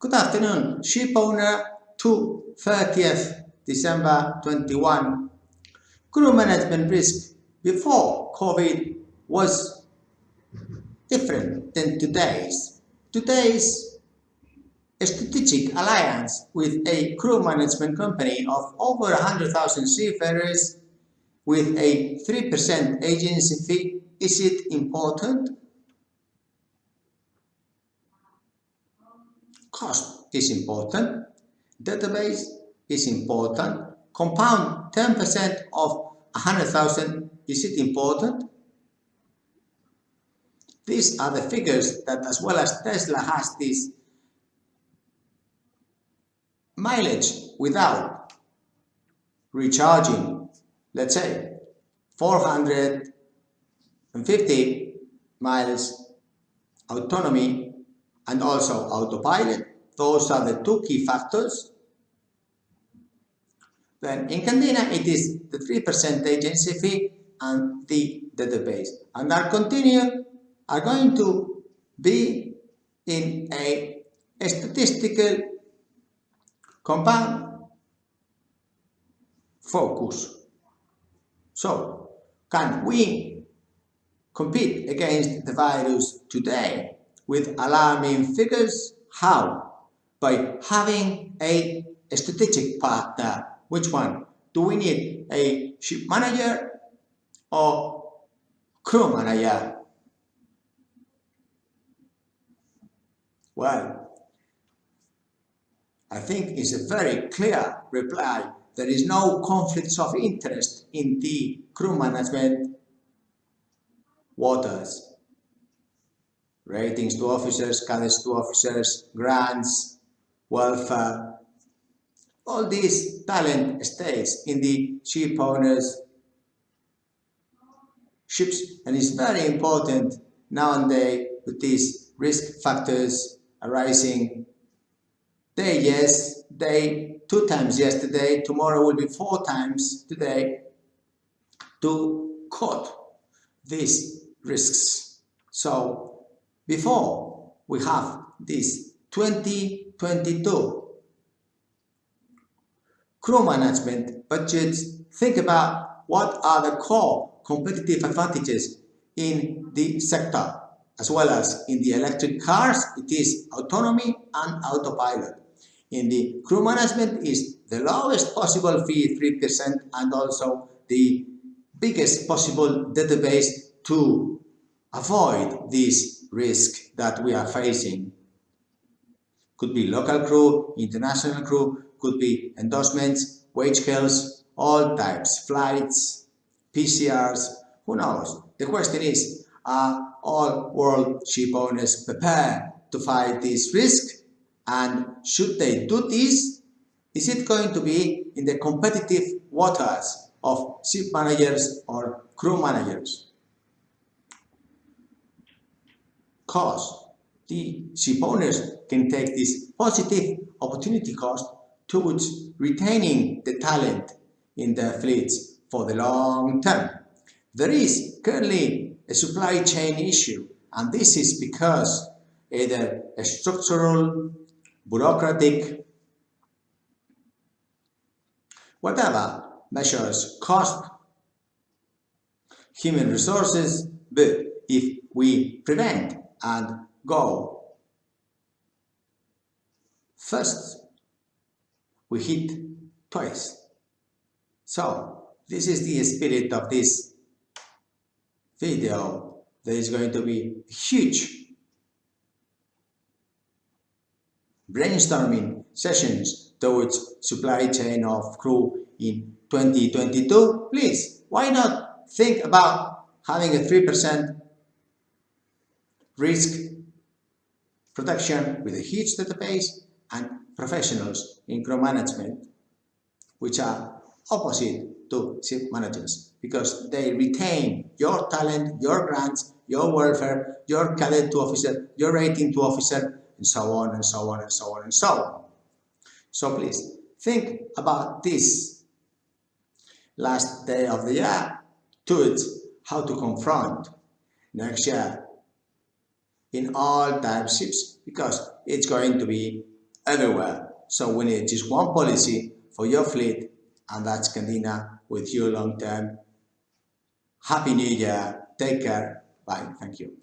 Good afternoon, ship owner to 30th December 21. Crew management risk before COVID was different than today's. Today's strategic alliance with a crew management company of over 100,000 seafarers with a 3% agency fee, is it important? Cost is important. Database is important. Compound 10% of 100,000, is it important? These are the figures that as well as Tesla has this mileage without recharging, let's say 450 miles autonomy and also autopilot. Those are the two key factors. Then in Candina it is the 3% agency fee and the database. And our continue are going to be in a, a statistical compound focus. So, can we compete against the virus today with alarming figures? How? By having a, strategic partner. Which one? Do we need a ship manager or crew manager? Well, I think it's a very clear reply. There is no conflicts of interest in the crew management waters. Ratings to officers, cadets to officers, grants, welfare, all these talent stays in the ship owners ships. And it's very important nowadays with these risk factors arising. Day yes day two times yesterday tomorrow will be four times today to cut these risks. So before we have this 2022 crew management budgets think about what are the core competitive advantages in the sector as well as in the electric cars, it is autonomy and autopilot. In the crew management is the lowest possible fee, 3%, and also the biggest possible database to avoid this risk that we are facing. Could be local crew, international crew, could be endorsements, wage scales, all types, flights, PCRs, who knows? The question is, are all world ship owners prepared to fight this risk? And should they do this? Is it going to be in the competitive waters of ship managers or crew managers? Cost. The ship owners can take this positive opportunity cost towards retaining the talent in their fleets for the long term. There is currently a supply chain issue, and this is because either a structural, bureaucratic, whatever measures cost human resources, but if we prevent and go first, we hit twice. So this is the spirit of this video. There is going to be huge brainstorming sessions towards supply chain of crew in 2022. Please, why not think about having a 3% risk protection with a huge database and professionals in crew management, which are opposite to ship managers because they retain your talent, your grants, your welfare, your cadet to officer, your rating to officer, and so on and so on and so on and so on. So please think about this last day of the year towards how to confront next year in all ships because it's going to be everywhere. So we need just one policy for your fleet, and that's Candina with you long term. Happy New Year. Take care. Bye. Thank you.